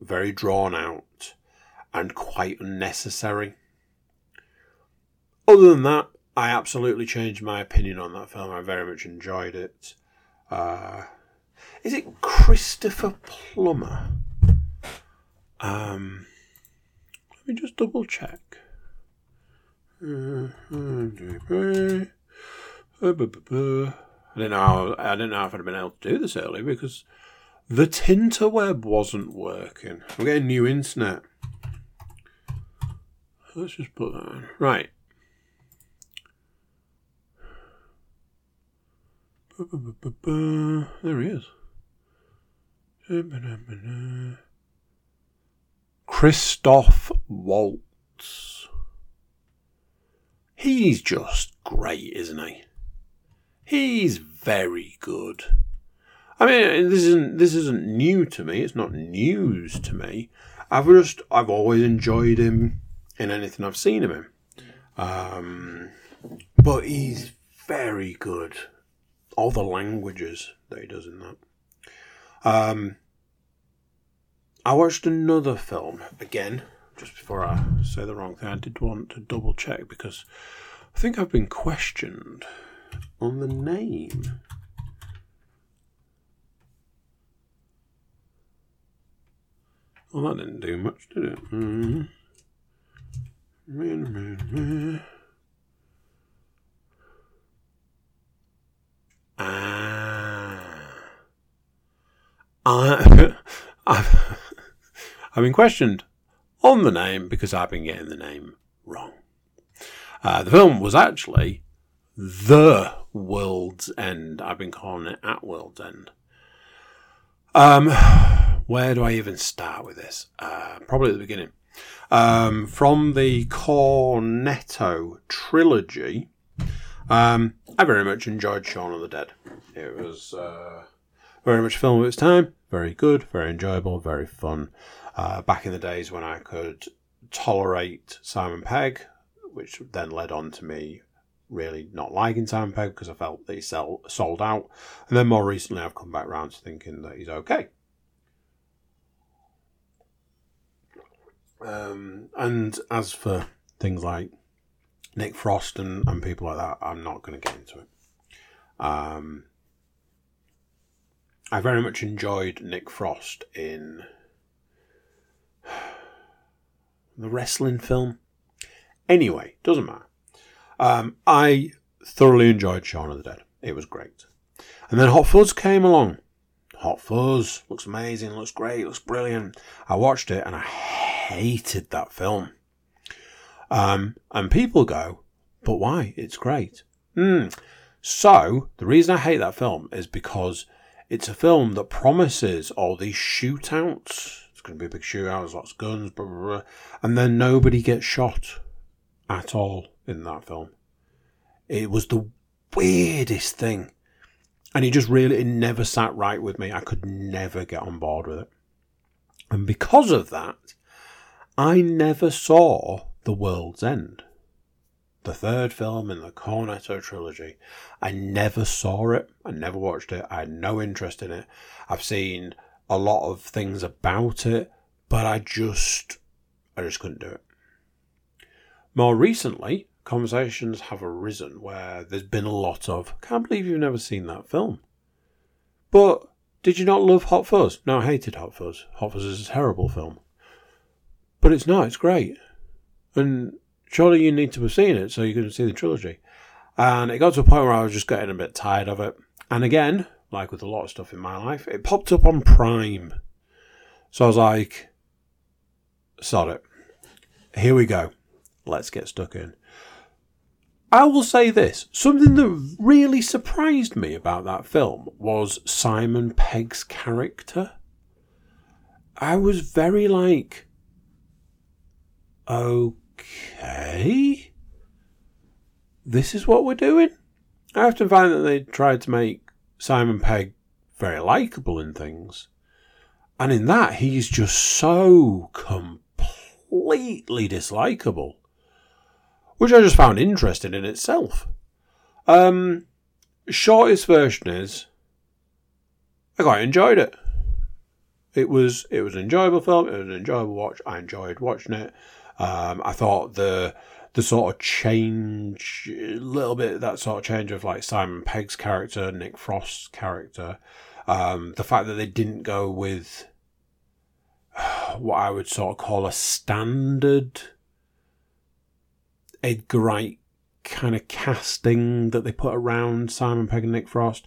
very drawn out and quite unnecessary. Other than that i absolutely changed my opinion on that film. I very much enjoyed it uh, is it Christopher Plummer? Um, let me just double check. I didn't know. I didn't know if I'd have been able to do this earlier because the Tinterweb wasn't working. I'm getting new internet. Let's just put that on. Right. There he is. Christoph Waltz. He's just great, isn't he? He's very good. I mean, this isn't this isn't new to me. It's not news to me. I've just I've always enjoyed him in anything I've seen of him. Um, but he's very good all the languages that he does in that. Um, I watched another film again, just before I say the wrong thing. I did want to double check because I think I've been questioned on the name. Well, that didn't do much, did it? Mm. Ah. I, <laughs> I've, I've been questioned on the name because I've been getting the name wrong. Uh, the film was actually The World's End. I've been calling it At World's End. Um, where do I even start with this? Uh, probably at the beginning. Um, from the Cornetto trilogy, um, I very much enjoyed Shaun of the Dead. It was uh, very much a film of its time, very good, very enjoyable, very fun. Uh, back in the days when I could tolerate Simon Pegg, which then led on to me really not liking Simon Pegg because I felt that he sell, sold out. And then more recently, I've come back around to thinking that he's okay. Um, and as for things like Nick Frost and, and people like that, I'm not going to get into it. Um, I very much enjoyed Nick Frost in <sighs> the wrestling film. Anyway, doesn't matter. Um, I thoroughly enjoyed Shaun of the Dead. It was great. And then Hot Fuzz came along. Hot Fuzz looks amazing, looks great, looks brilliant. I watched it and I hated that film. Um, and people go, but why? It's great. Mm. So, the reason I hate that film is because it's a film that promises all these shootouts. It's going to be a big shootout, there's lots of guns, blah, blah, blah, and then nobody gets shot at all in that film. It was the weirdest thing. And it just really, it never sat right with me. I could never get on board with it. And because of that, I never saw The World's End, the third film in the Cornetto trilogy. I never saw it. I never watched it. I had no interest in it. I've seen a lot of things about it, but I just, I just couldn't do it. More recently, conversations have arisen where there's been a lot of, can't believe you've never seen that film. But did you not love Hot Fuzz? No, I hated Hot Fuzz. Hot Fuzz is a terrible film. But it's not, it's great. And surely you need to have seen it so you can see the trilogy. And it got to a point where I was just getting a bit tired of it. And again, like with a lot of stuff in my life, it popped up on Prime. So I was like, sod it. Here we go. Let's get stuck in. I will say this something that really surprised me about that film was Simon Pegg's character. I was very like, okay, this is what we're doing. I often find that they tried to make Simon Pegg very likable in things. And in that, he's just so completely dislikable, which I just found interesting in itself. Um, shortest version is I quite enjoyed it. It was it was an enjoyable film. It was an enjoyable watch. I enjoyed watching it. Um, I thought the the sort of change, a little bit that sort of change of like Simon Pegg's character, Nick Frost's character, um, the fact that they didn't go with <sighs> what I would sort of call a standard Edgar Wright kind of casting that they put around Simon Pegg and Nick Frost.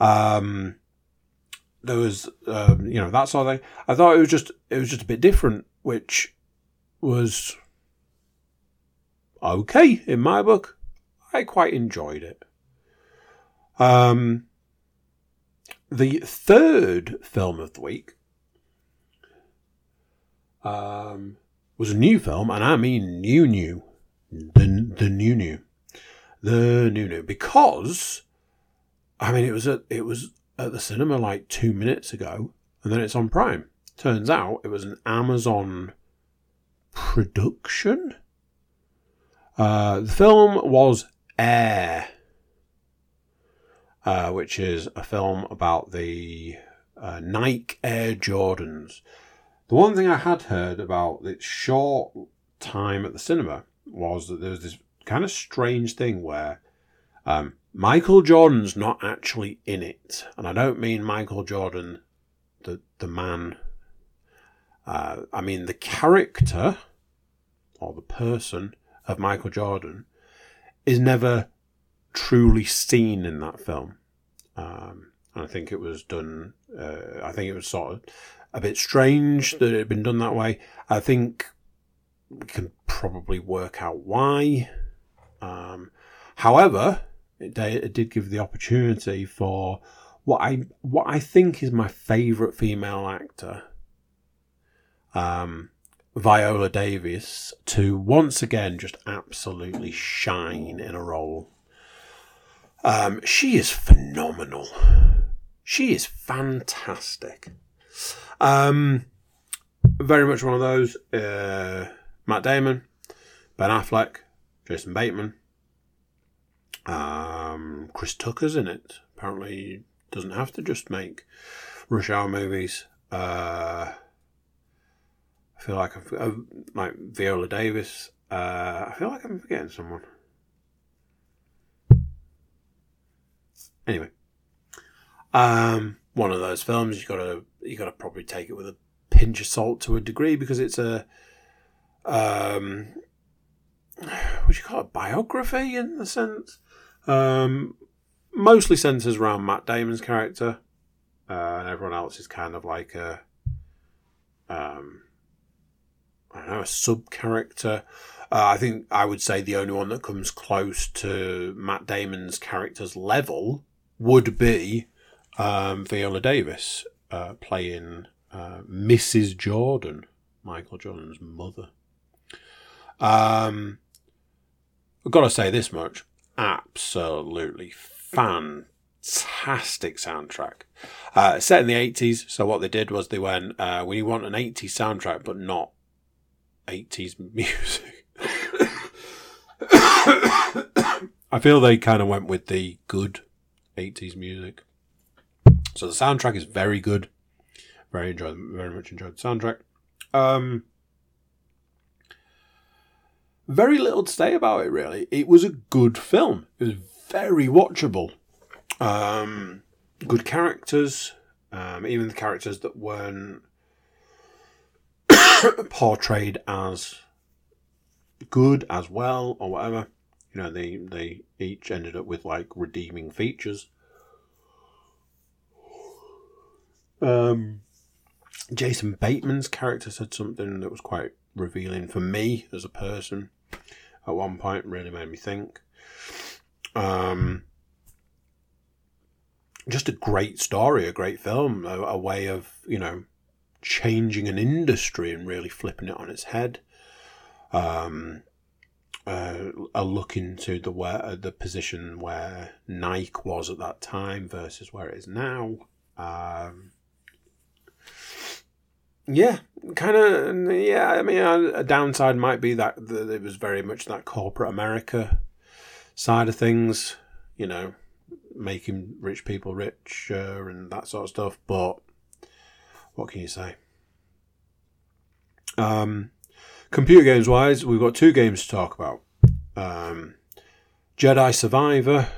Um, there was, um, you know, that sort of thing. I thought it was just, it was just a bit different, which was okay in my book. I quite enjoyed it. Um, the third film of the week um, was a new film, and I mean new, new, the the new, new, the new, new, because I mean it was at it was at the cinema like two minutes ago, and then it's on Prime. Turns out it was an Amazon production. Uh, the film was Air, uh, which is a film about the uh, Nike Air Jordans. The one thing I had heard about its short time at the cinema was that there was this kind of strange thing where um, Michael Jordan's not actually in it, and I don't mean Michael Jordan, the the man Uh, I mean, the character or the person of Michael Jordan is never truly seen in that film. Um, and I think it was done, uh, I think it was sort of a bit strange that it had been done that way. I think we can probably work out why. Um, however, it, it did give the opportunity for what I what I think is my favourite female actor, um, Viola Davis, to once again just absolutely shine in a role. Um, she is phenomenal. She is fantastic. Um, very much one of those. Uh, Matt Damon, Ben Affleck, Jason Bateman, um, Chris Tucker's in it. Apparently, doesn't have to just make rush hour movies. Uh, I feel like I've, uh, like Viola Davis. Uh, I feel like I'm forgetting someone. Anyway, um, one of those films you gotta you gotta probably take it with a pinch of salt to a degree because it's a um, what do you call it biography in the sense. Um, mostly centers around Matt Damon's character, uh, and everyone else is kind of like a um, I don't know a sub character. Uh, I think I would say the only one that comes close to Matt Damon's character's level would be um, Viola Davis uh, playing uh, Mrs. Jordan, Michael Jordan's mother. Um, I've got to say this much: absolutely fantastic soundtrack. Uh, set in the 80s, so what they did was they went, uh, we want an 80s soundtrack, but not 80s music. I feel they kind of went with the good 80s music. So the soundtrack is very good. Very enjoyed, very much enjoyed the soundtrack. Um, very little to say about it, really. It was a good film. It was very watchable. Um, good characters, um, even the characters that weren't <coughs> portrayed as good as well or whatever. You know, they they each ended up with like redeeming features. Um, Jason Bateman's character said something that was quite revealing for me as a person. At one point, really made me think. Um, just a great story, a great film, a, a, way of you know changing an industry and really flipping it on its head. Um, uh, a look into the where the position where Nike was at that time versus where it is now. Um, yeah, kind of. Yeah, I mean, a, downside might be that, that it was very much that corporate America side of things. You know, making rich people richer and that sort of stuff. But what can you say? Um, computer games wise, we've got two games to talk about um, Jedi Survivor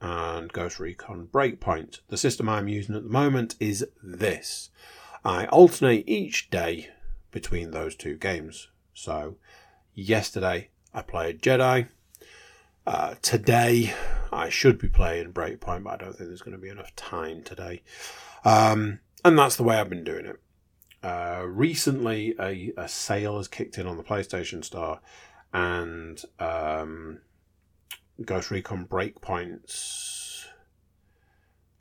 and Ghost Recon Breakpoint. The system I'm using at the moment is this I alternate each day between those two games. So, yesterday I played Jedi. Uh, today I should be playing Breakpoint, but I don't think there's going to be enough time today. Um, and that's the way I've been doing it. Uh, recently, a, a, sale has kicked in on the PlayStation Store, and um, Ghost Recon Breakpoints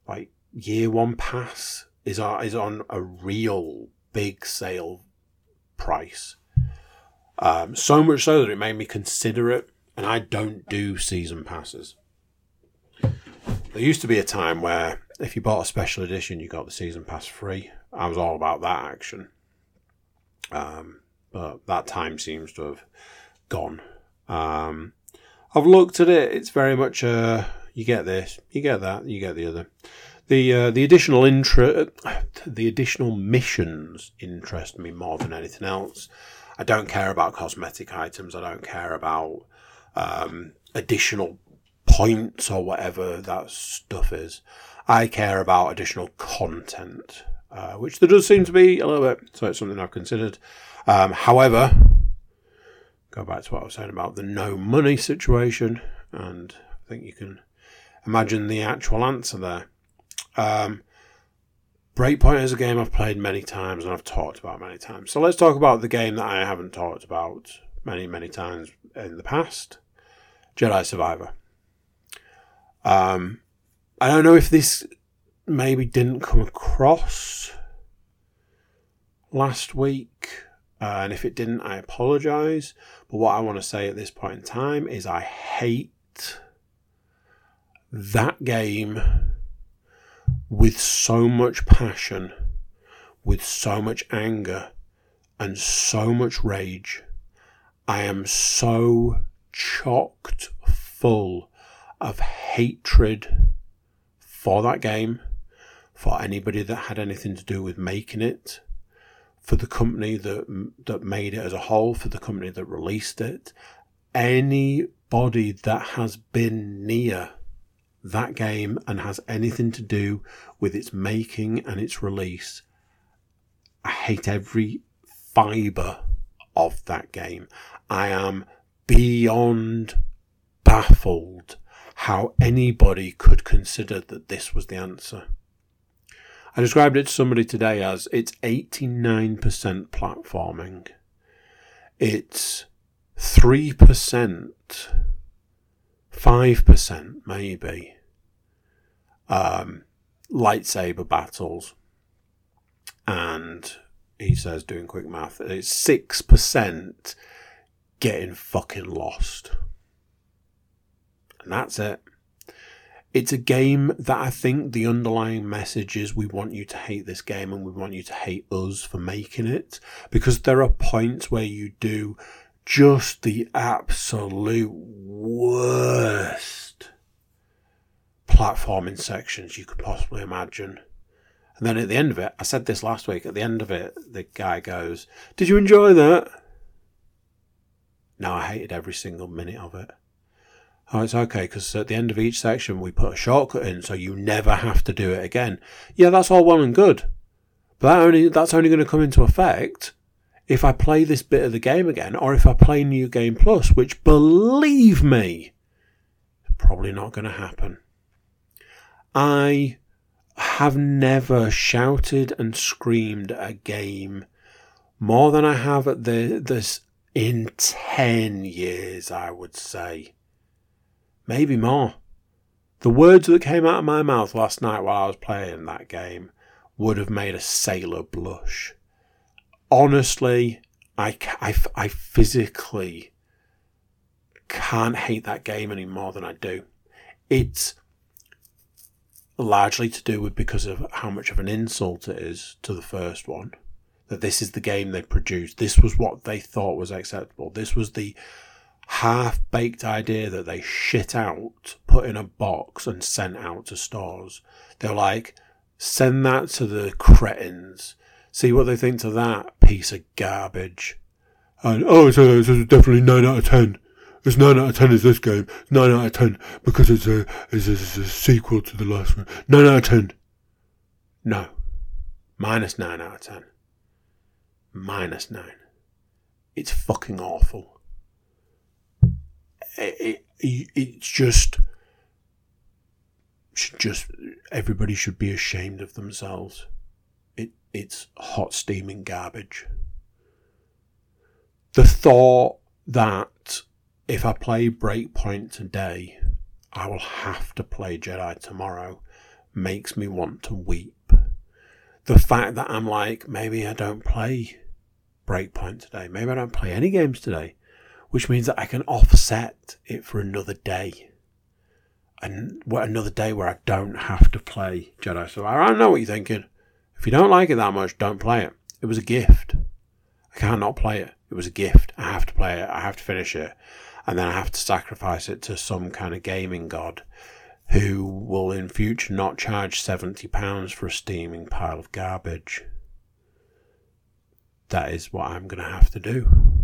like year one pass is on, is on a real big sale price. Um, so much so that it made me consider it, and I don't do season passes. There used to be a time where if you bought a special edition, you got the season pass free. I was all about that action. Um, but that time seems to have gone. Um, I've looked at it. It's very much a you get this, you get that, you get the other. The uh, the additional intro, the additional missions interest me more than anything else. I don't care about cosmetic items. I don't care about um, additional points or whatever that stuff is. I care about additional content. uh, which there does seem to be a little bit. So it's something I've considered. Um, however, go back to what I was saying about the no money situation, and I think you can imagine the actual answer there. Um, Breakpoint is a game I've played many times and I've talked about many times. So let's talk about the game that I haven't talked about many, many times in the past Jedi Survivor. Um, I don't know if this maybe didn't come across last week. Uh, and if it didn't, I apologize. But what I want to say at this point in time is I hate that game with so much passion, with so much anger, and so much rage. I am so chocked full of hatred for that game, for anybody that had anything to do with making it, for the company that that made it as a whole, for the company that released it, anybody that has been near that game and has anything to do with its making and its release. I hate every fibre of that game. I am beyond baffled how anybody could consider that this was the answer. I described it to somebody today as it's 89% platforming. It's 3% 5% maybe um, lightsaber battles. And he says, doing quick math, it's 6% getting fucking lost. And that's it. It's a game that I think the underlying message is we want you to hate this game and we want you to hate us for making it. Because there are points where you do just the absolute worst platforming sections you could possibly imagine. And then at the end of it, I said this last week, at the end of it, the guy goes, Did you enjoy that? No, I hated every single minute of it. Oh, it's okay, because at the end of each section, we put a shortcut in so you never have to do it again. Yeah, that's all well and good. But that only, that's only going to come into effect if I play this bit of the game again, or if I play New Game Plus, which believe me, probably not going to happen. I have never shouted and screamed a game more than I have at the, this in 10 years, I would say. Maybe more. The words that came out of my mouth last night while I was playing that game would have made a sailor blush honestly, I, I, I physically can't hate that game any more than I do. It's largely to do with because of how much of an insult it is to the first one. That this is the game they produced. This was what they thought was acceptable. This was the half baked idea that they shit out, put in a box, and sent out to stores. They're like, send that to the cretins see what they think to that piece of garbage. And oh, it's, definitely nine out of ten. It's nine out of ten is this game. Nine out of ten because it's a it's a, it's a sequel to the last one. Nine out of ten. No, minus nine out of ten. Minus nine. It's fucking awful. It, it, it's just should just everybody should be ashamed of themselves It it's hot steaming garbage. The thought that if I play Breakpoint today, I will have to play Jedi tomorrow makes me want to weep. The fact that I'm like, maybe I don't play Breakpoint today, maybe I don't play any games today, which means that I can offset it for another day. And another day where I don't have to play Jedi Survivor. I know what you're thinking. If you don't like it that much, don't play it. It was a gift. I can't not play it. It was a gift. I have to play it. I have to finish it. And then I have to sacrifice it to some kind of gaming god who will in future not charge £70 for a steaming pile of garbage. That is what I'm going to have to do.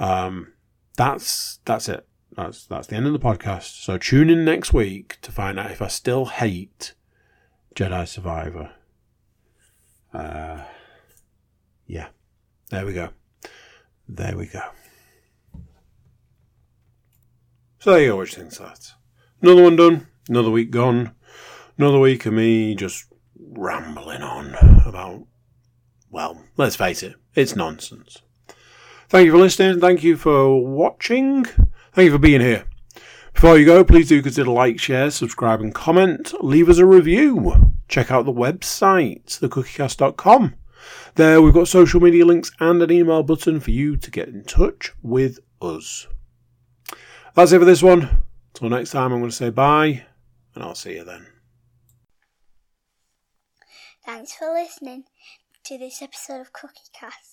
Um, that's that's it. That's that's the end of the podcast. So tune in next week to find out if I still hate Jedi Survivor. Uh, yeah, there we go. There we go. So there you go, which things that. Another one done, another week gone, another week of me just rambling on about, well, let's face it, it's nonsense. Thank you for listening. Thank you for watching. Thank you for being here. Before you go, please do consider like, share, subscribe, and comment. Leave us a review. Check out the website, thecookiecast.com. There we've got social media links and an email button for you to get in touch with us. That's it for this one. Until next time, I'm going to say bye, and I'll see you then. Thanks for listening to this episode of Cookie Cast.